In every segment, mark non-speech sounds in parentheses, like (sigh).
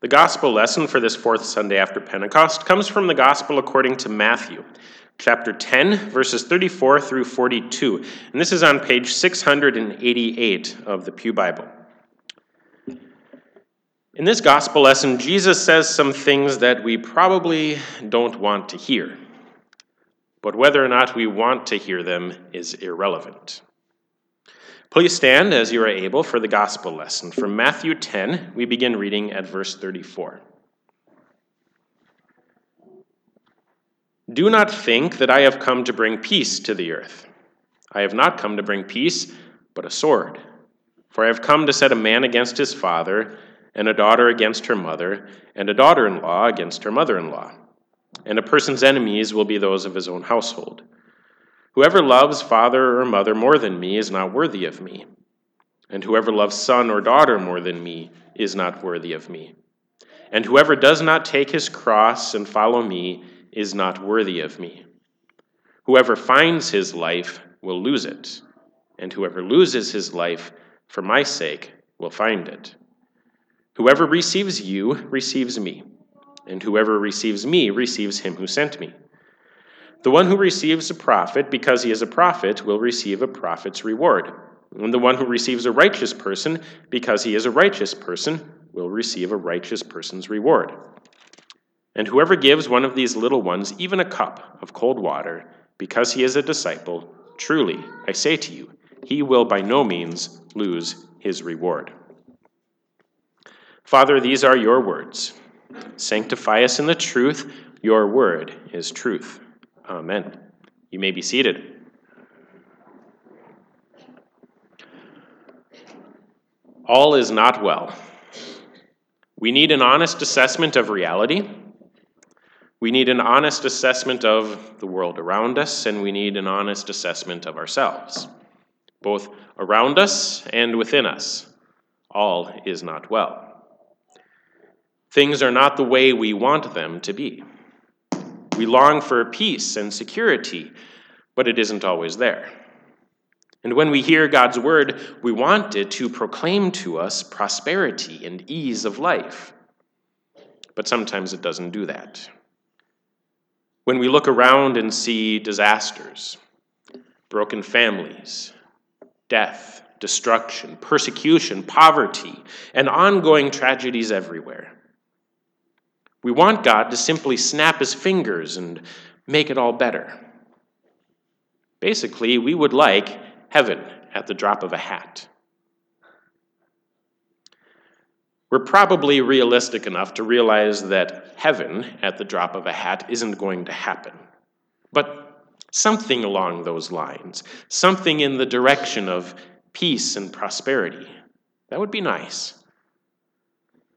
The gospel lesson for this fourth Sunday after Pentecost comes from the gospel according to Matthew, chapter 10, verses 34 through 42. And this is on page 688 of the Pew Bible. In this gospel lesson, Jesus says some things that we probably don't want to hear. But whether or not we want to hear them is irrelevant. Please stand as you are able for the gospel lesson. From Matthew 10, we begin reading at verse 34. Do not think that I have come to bring peace to the earth. I have not come to bring peace, but a sword. For I have come to set a man against his father, and a daughter against her mother, and a daughter in law against her mother in law. And a person's enemies will be those of his own household. Whoever loves father or mother more than me is not worthy of me, and whoever loves son or daughter more than me is not worthy of me. And whoever does not take his cross and follow me is not worthy of me. Whoever finds his life will lose it, and whoever loses his life for my sake will find it. Whoever receives you receives me, and whoever receives me receives him who sent me. The one who receives a prophet because he is a prophet will receive a prophet's reward. And the one who receives a righteous person because he is a righteous person will receive a righteous person's reward. And whoever gives one of these little ones even a cup of cold water because he is a disciple, truly, I say to you, he will by no means lose his reward. Father, these are your words. Sanctify us in the truth. Your word is truth. Amen. You may be seated. All is not well. We need an honest assessment of reality. We need an honest assessment of the world around us, and we need an honest assessment of ourselves, both around us and within us. All is not well. Things are not the way we want them to be. We long for peace and security, but it isn't always there. And when we hear God's word, we want it to proclaim to us prosperity and ease of life. But sometimes it doesn't do that. When we look around and see disasters, broken families, death, destruction, persecution, poverty, and ongoing tragedies everywhere, we want God to simply snap his fingers and make it all better. Basically, we would like heaven at the drop of a hat. We're probably realistic enough to realize that heaven at the drop of a hat isn't going to happen. But something along those lines, something in the direction of peace and prosperity, that would be nice.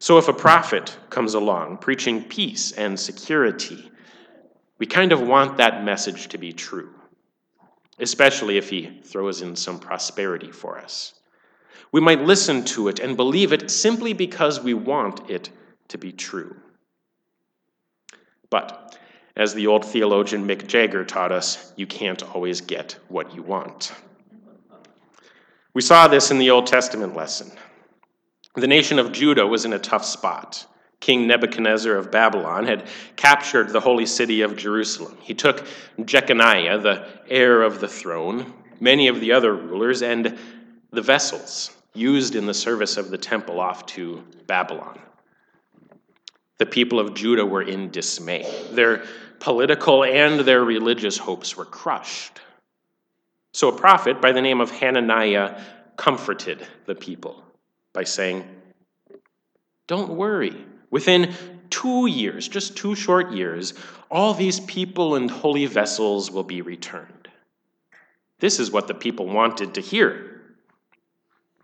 So if a prophet comes along preaching peace and security, we kind of want that message to be true, especially if he throws in some prosperity for us. We might listen to it and believe it simply because we want it to be true. But, as the old theologian Mick Jagger taught us, you can't always get what you want. We saw this in the Old Testament lesson. The nation of Judah was in a tough spot. King Nebuchadnezzar of Babylon had captured the holy city of Jerusalem. He took Jeconiah, the heir of the throne, many of the other rulers, and the vessels used in the service of the temple off to Babylon. The people of Judah were in dismay. Their political and their religious hopes were crushed. So a prophet by the name of Hananiah comforted the people by saying, Don't worry. Within two years, just two short years, all these people and holy vessels will be returned. This is what the people wanted to hear.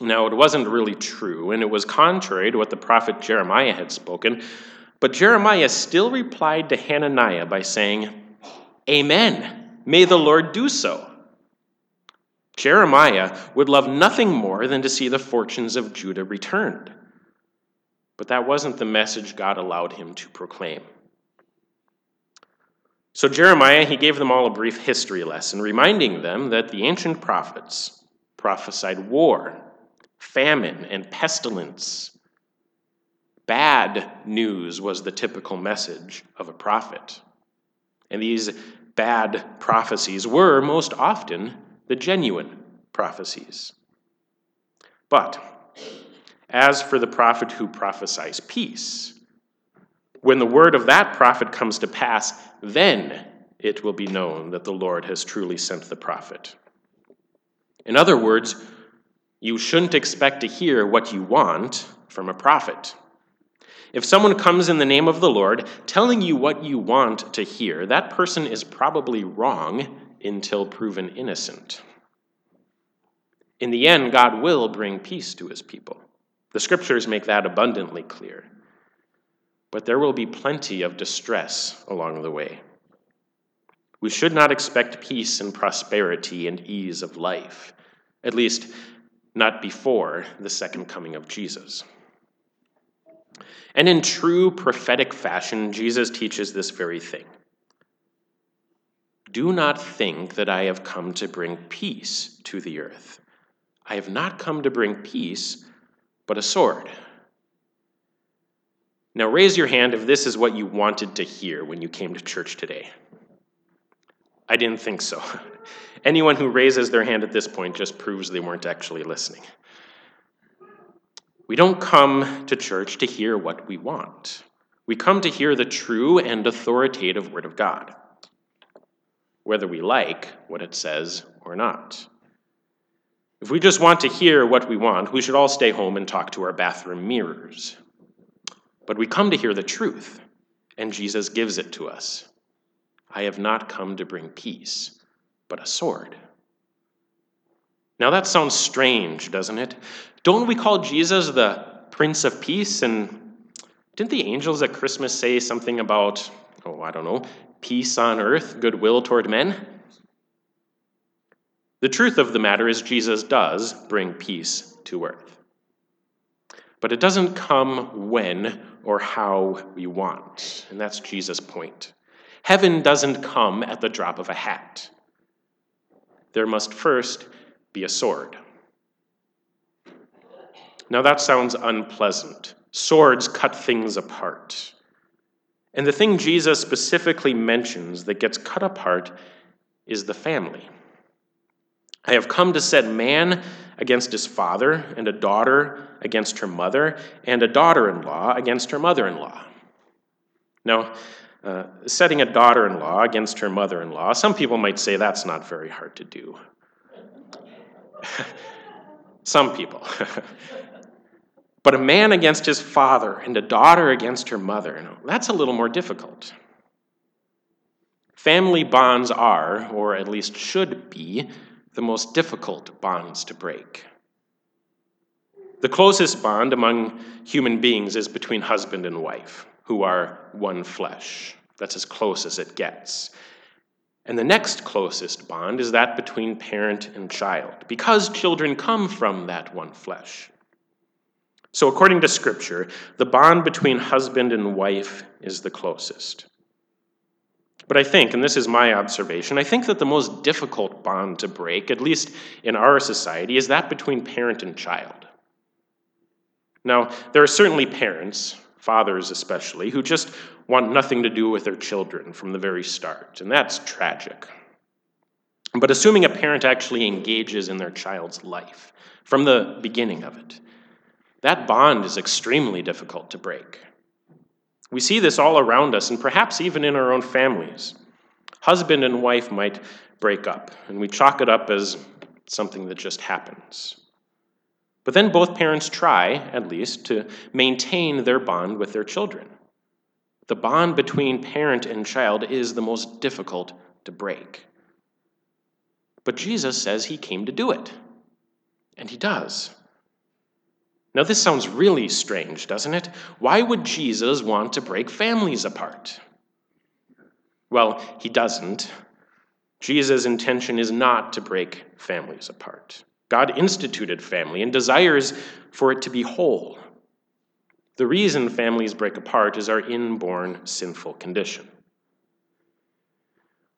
Now, it wasn't really true, and it was contrary to what the prophet Jeremiah had spoken, but Jeremiah still replied to Hananiah by saying, Amen. May the Lord do so. Jeremiah would love nothing more than to see the fortunes of Judah returned. But that wasn't the message God allowed him to proclaim. So, Jeremiah, he gave them all a brief history lesson, reminding them that the ancient prophets prophesied war, famine, and pestilence. Bad news was the typical message of a prophet. And these bad prophecies were most often the genuine prophecies. But as for the prophet who prophesies peace, when the word of that prophet comes to pass, then it will be known that the Lord has truly sent the prophet. In other words, you shouldn't expect to hear what you want from a prophet. If someone comes in the name of the Lord telling you what you want to hear, that person is probably wrong until proven innocent. In the end, God will bring peace to his people. The scriptures make that abundantly clear. But there will be plenty of distress along the way. We should not expect peace and prosperity and ease of life, at least not before the second coming of Jesus. And in true prophetic fashion, Jesus teaches this very thing. Do not think that I have come to bring peace to the earth. I have not come to bring peace, but a sword. Now, raise your hand if this is what you wanted to hear when you came to church today. I didn't think so. (laughs) Anyone who raises their hand at this point just proves they weren't actually listening. We don't come to church to hear what we want. We come to hear the true and authoritative Word of God, whether we like what it says or not. If we just want to hear what we want, we should all stay home and talk to our bathroom mirrors. But we come to hear the truth, and Jesus gives it to us. I have not come to bring peace, but a sword. Now that sounds strange, doesn't it? Don't we call Jesus the Prince of Peace? And didn't the angels at Christmas say something about, oh, I don't know, peace on earth, goodwill toward men? The truth of the matter is, Jesus does bring peace to earth. But it doesn't come when or how we want. And that's Jesus' point. Heaven doesn't come at the drop of a hat. There must first be a sword. Now that sounds unpleasant. Swords cut things apart. And the thing Jesus specifically mentions that gets cut apart is the family. I have come to set man against his father, and a daughter against her mother, and a daughter in law against her mother in law. Now, uh, setting a daughter in law against her mother in law, some people might say that's not very hard to do. (laughs) some people. (laughs) but a man against his father and a daughter against her mother, that's a little more difficult. Family bonds are, or at least should be, the most difficult bonds to break. The closest bond among human beings is between husband and wife, who are one flesh. That's as close as it gets. And the next closest bond is that between parent and child, because children come from that one flesh. So, according to Scripture, the bond between husband and wife is the closest. But I think, and this is my observation, I think that the most difficult bond to break, at least in our society, is that between parent and child. Now, there are certainly parents, fathers especially, who just want nothing to do with their children from the very start, and that's tragic. But assuming a parent actually engages in their child's life from the beginning of it, that bond is extremely difficult to break. We see this all around us, and perhaps even in our own families. Husband and wife might break up, and we chalk it up as something that just happens. But then both parents try, at least, to maintain their bond with their children. The bond between parent and child is the most difficult to break. But Jesus says he came to do it, and he does. Now, this sounds really strange, doesn't it? Why would Jesus want to break families apart? Well, he doesn't. Jesus' intention is not to break families apart. God instituted family and desires for it to be whole. The reason families break apart is our inborn sinful condition.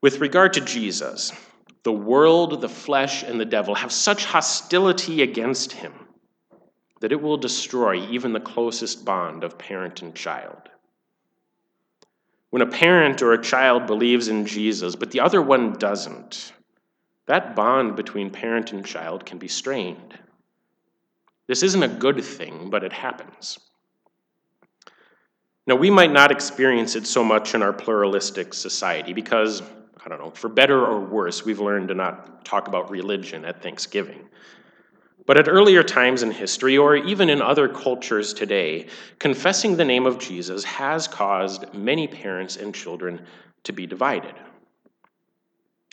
With regard to Jesus, the world, the flesh, and the devil have such hostility against him that it will destroy even the closest bond of parent and child. When a parent or a child believes in Jesus, but the other one doesn't, that bond between parent and child can be strained. This isn't a good thing, but it happens. Now, we might not experience it so much in our pluralistic society because, I don't know, for better or worse, we've learned to not talk about religion at Thanksgiving. But at earlier times in history, or even in other cultures today, confessing the name of Jesus has caused many parents and children to be divided.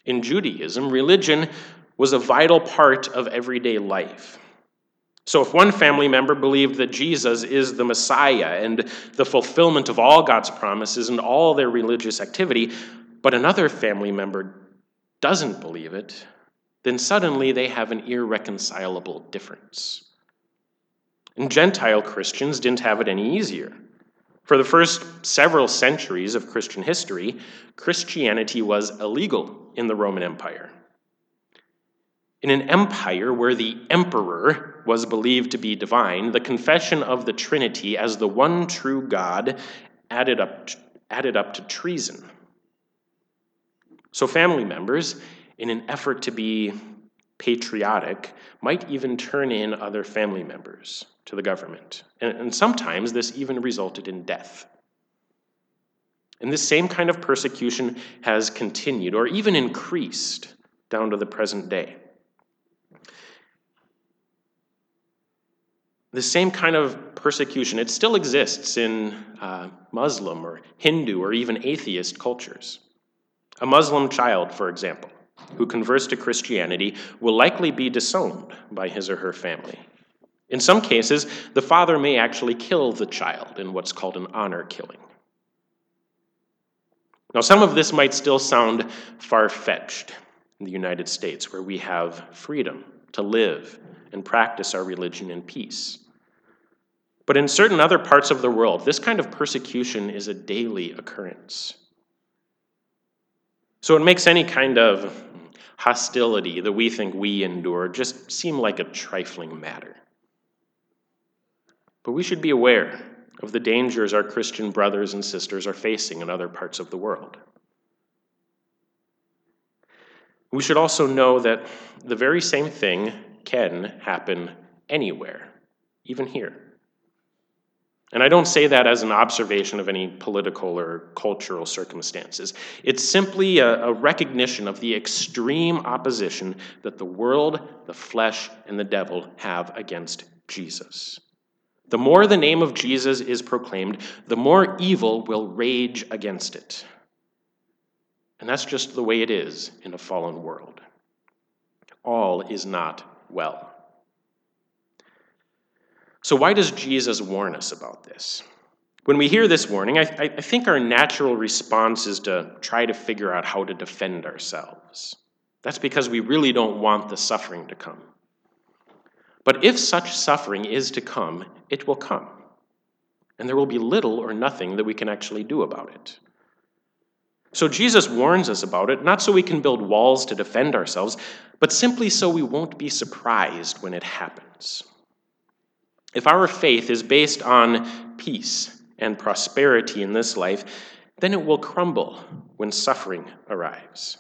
In Judaism, religion was a vital part of everyday life. So, if one family member believed that Jesus is the Messiah and the fulfillment of all God's promises and all their religious activity, but another family member doesn't believe it, then suddenly they have an irreconcilable difference. And Gentile Christians didn't have it any easier. For the first several centuries of Christian history, Christianity was illegal in the Roman Empire. In an empire where the emperor was believed to be divine, the confession of the Trinity as the one true God added up, added up to treason. So, family members in an effort to be patriotic, might even turn in other family members to the government. And, and, sometimes this even resulted in death. And this same kind of persecution has continued or even increased down to the present day. The same kind of persecution, it still exists in uh, Muslim or Hindu or even atheist cultures. A Muslim child, for example, who converts to Christianity will likely be disowned by his or her family. In some cases, the father may actually kill the child in what's called an honor killing. Now, some of this might still sound far fetched in the United States, where we have freedom to live and practice our religion in peace. But in certain other parts of the world, this kind of persecution is a daily occurrence. So it makes any kind of hostility that we think we endure just seem like a trifling matter. But we should be aware of the dangers our Christian brothers and sisters are facing in other parts of the world. We should also know that the very same thing can happen anywhere, even here. And I don't say that as an observation of any political or cultural circumstances. It's simply a, a, recognition of the extreme opposition that the world, the flesh, and the devil have against Jesus. The more the name of Jesus is proclaimed, the more evil will rage against it. And that's just the way it is in a fallen world. All is not well. So, why does Jesus warn us about this? When we hear this warning, I, I, think our natural response is to try to figure out how to defend ourselves. That's because we really don't want the suffering to come. But if such suffering is to come, it will come. And there will be little or nothing that we can actually do about it. So Jesus warns us about it, not so we can build walls to defend ourselves, but simply so we won't be surprised when it happens. If our faith is based on peace and prosperity in this life, then it will crumble when suffering arrives,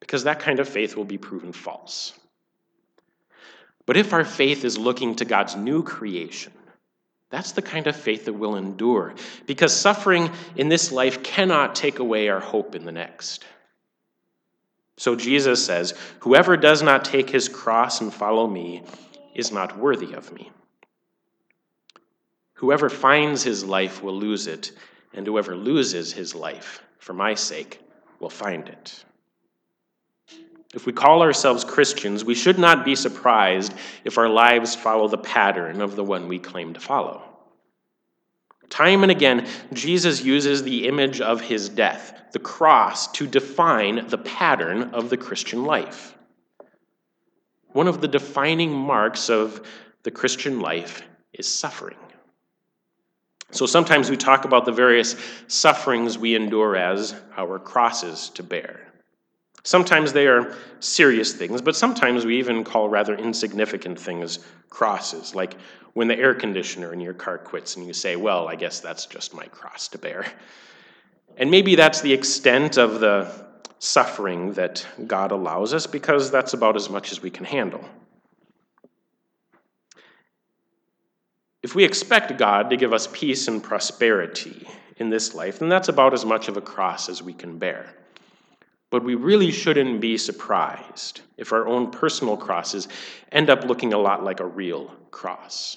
because that kind of faith will be proven false. But if our faith is looking to God's new creation, that's the kind of faith that will endure, because suffering in this life cannot take away our hope in the next. So Jesus says, Whoever does not take his cross and follow me is not worthy of me. Whoever finds his life will lose it, and whoever loses his life for my sake will find it. If we call ourselves Christians, we should not be surprised if our lives follow the pattern of the one we claim to follow. Time and again, Jesus uses the image of his death, the cross, to define the pattern of the Christian life. One of the defining marks of the Christian life is suffering. So sometimes we talk about the various sufferings we endure as our crosses to bear. Sometimes they are serious things, but sometimes we even call rather insignificant things crosses, like when the air conditioner in your car quits and you say, Well, I guess that's just my cross to bear. And maybe that's the extent of the suffering that God allows us because that's about as much as we can handle. If we expect God to give us peace and prosperity in this life, then that's about as much of a cross as we can bear. But we really shouldn't be surprised if our own personal crosses end up looking a lot like a real cross.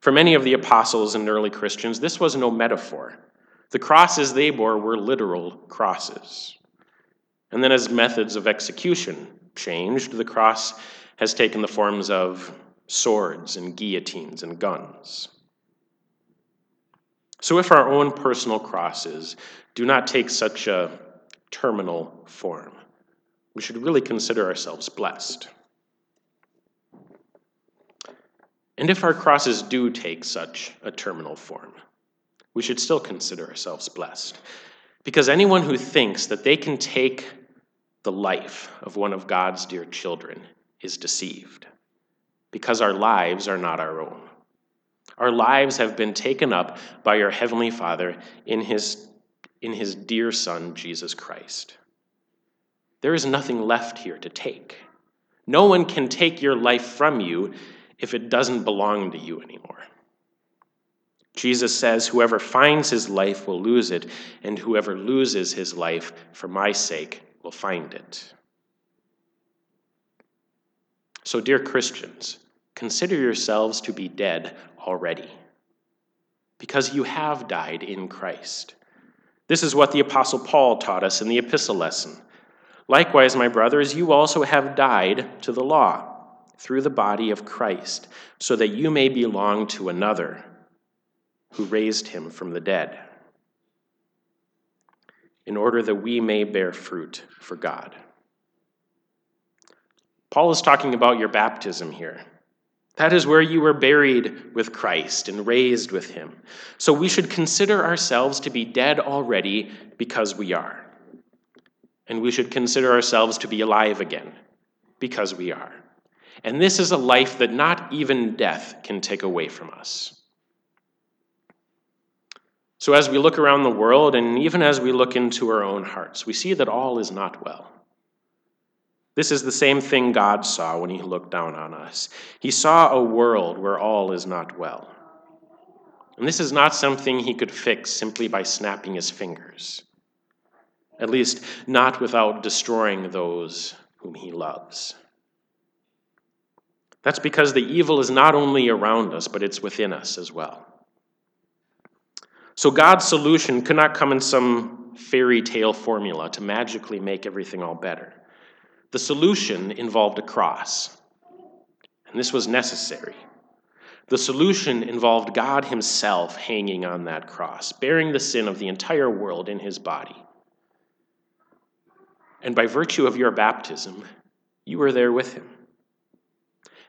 For many of the apostles and early Christians, this was no metaphor. The crosses they bore were literal crosses. And then, as methods of execution changed, the cross has taken the forms of swords and guillotines and guns. So, if our own personal crosses do not take such a terminal form, we should really consider ourselves blessed. And if our crosses do take such a terminal form, we should still consider ourselves blessed. Because anyone who thinks that they can take the life of one of God's dear children is deceived. Because our lives are not our own. Our lives have been taken up by our Heavenly Father in His, in his dear Son, Jesus Christ. There is nothing left here to take. No one can take your life from you if it doesn't belong to you anymore. Jesus says, Whoever finds his life will lose it, and whoever loses his life for my sake will find it. So, dear Christians, consider yourselves to be dead already, because you have died in Christ. This is what the Apostle Paul taught us in the epistle lesson. Likewise, my brothers, you also have died to the law through the body of Christ, so that you may belong to another who raised him from the dead, in order that we may bear fruit for God. Paul is talking about your baptism here. That is where you were buried with Christ and raised with him. So we should consider ourselves to be dead already because we are. And we should consider ourselves to be alive again because we are. And this is a life that not even death can take away from us. So, as we look around the world, and even as we look into our own hearts, we see that all is not well. This is the same thing God saw when He looked down on us. He saw a world where all is not well. And this is not something He could fix simply by snapping His fingers, at least, not without destroying those whom He loves. That's because the evil is not only around us, but it's within us as well. So God's solution could not come in some fairy tale formula to magically make everything all better. The solution involved a cross, and this was necessary. The solution involved God Himself hanging on that cross, bearing the sin of the entire world in His body. And by virtue of your baptism, you were there with Him.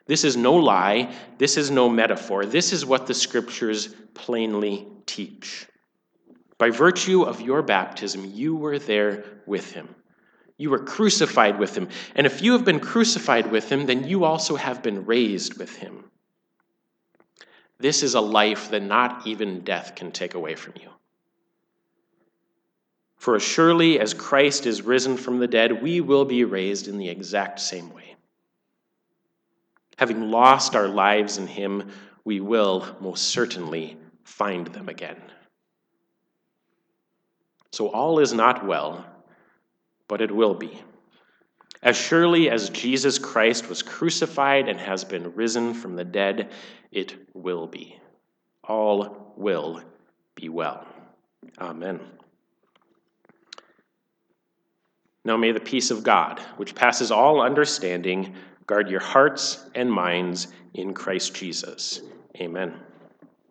This is no lie. This is no metaphor. This is what the scriptures plainly teach. By virtue of your baptism, you were there with him. You were crucified with him. And if you have been crucified with him, then you also have been raised with him. This is a life that not even death can take away from you. For as surely as Christ is risen from the dead, we will be raised in the exact same way. Having lost our lives in him, we will most certainly find them again. So all is not well, but it will be. As surely as Jesus Christ was crucified and has been risen from the dead, it will be. All will be well. Amen. Now may the peace of God, which passes all understanding, Guard your hearts and minds in Christ Jesus. Amen.